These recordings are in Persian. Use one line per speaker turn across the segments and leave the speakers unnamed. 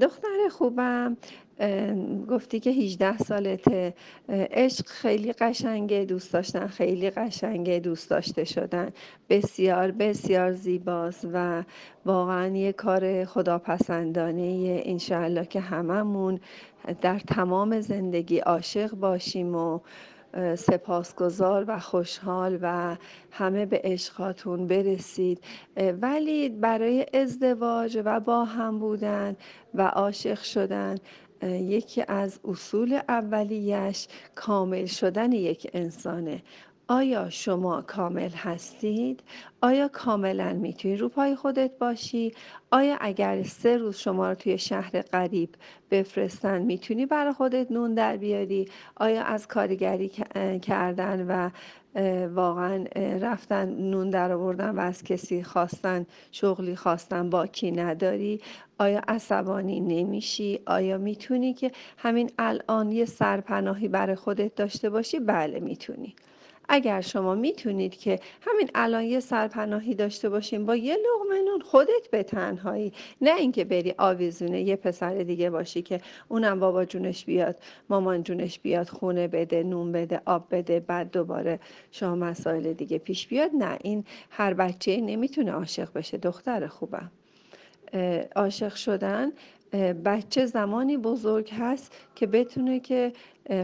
دختر خوبم گفتی که 18 سالته. عشق خیلی قشنگه دوست داشتن خیلی قشنگه دوست داشته شدن. بسیار بسیار زیباست و واقعا یه کار خداپسندانه انشاءالله که هممون در تمام زندگی عاشق باشیم و سپاسگزار و خوشحال و همه به عشقاتون برسید. ولی برای ازدواج و با هم بودن و عاشق شدن یکی از اصول اولیش کامل شدن یک انسانه. آیا شما کامل هستید؟ آیا کاملا می‌تونی رو پای خودت باشی؟ آیا اگر سه روز شما رو توی شهر غریب بفرستن می‌تونی برای خودت نون در بیاری؟ آیا از کارگری کردن و واقعا رفتن نون در آوردن و از کسی خواستن شغلی خواستن باکی نداری؟ آیا عصبانی نمیشی؟ آیا می‌تونی که همین الان یه سرپناهی برای خودت داشته باشی؟ بله می‌تونی اگر شما می‌تونید که همین الان یه سرپناهی داشته باشین با یه لقمه نون خودت به تنهایی. نه اینکه بری آویزونه یه پسر دیگه باشی که اونم بابا جونش بیاد مامان جونش بیاد خونه بده نون بده آب بده بعد دوباره شما مسائل دیگه پیش بیاد. نه این هر بچه نمی‌تونه عاشق بشه. دختر خوبم. عاشق شدن بچه زمانی بزرگ هست که بتونه که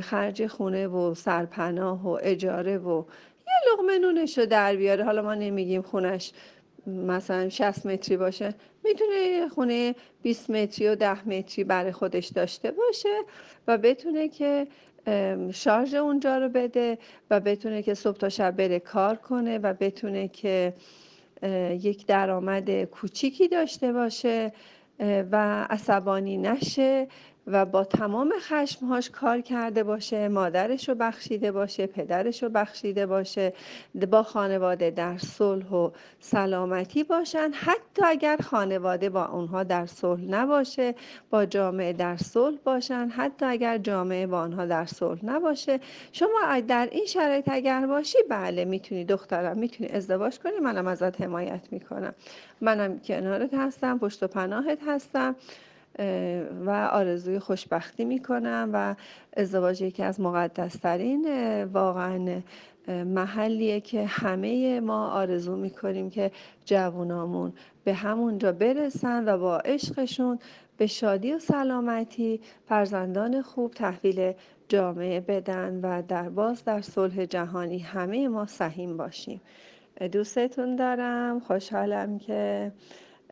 خرج خونه و سرپناه و اجاره و یه لقمه نونش رو در بیاره. حالا ما نمیگیم خونش مثلا 60 متری باشه. می‌تونه خونه 20 متری و 10 متری برای خودش داشته باشه و بتونه که شارژ اونجا رو بده و بتونه که صبح تا شب بره کار کنه و بتونه که یک درآمد کوچیکی داشته باشه و عصبانی نشه. و با تمام خشمهاش کار کرده باشه مادرش رو بخشیده باشه پدرش رو بخشیده باشه با خانواده در صلح و سلامتی باشن. حتی اگر خانواده با اونها در صلح نباشه با جامعه در صلح باشن. حتی اگر جامعه با آنها در صلح نباشه. شما در این شرایط اگر باشی بله می‌تونی دخترم می‌تونی ازدواج کنی. منم ازت حمایت می‌کنم. منم کنارت هستم پشت و پناهت هستم. و آرزوی خوشبختی می‌کنم و ازدواج یکی از مقدسترین واقعا محلیه که همه ما آرزو می‌کنیم که جوونامون به همونجا برسن و با عشقشون به شادی و سلامتی فرزندان خوب تحویل جامعه بدن و در باز در صلح جهانی همه ما سهیم باشیم. دوستتون دارم. خوشحالم که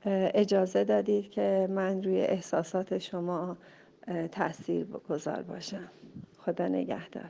اجازه دادید که من روی احساسات شما تاثیر گذار باشم. خدا نگهدار.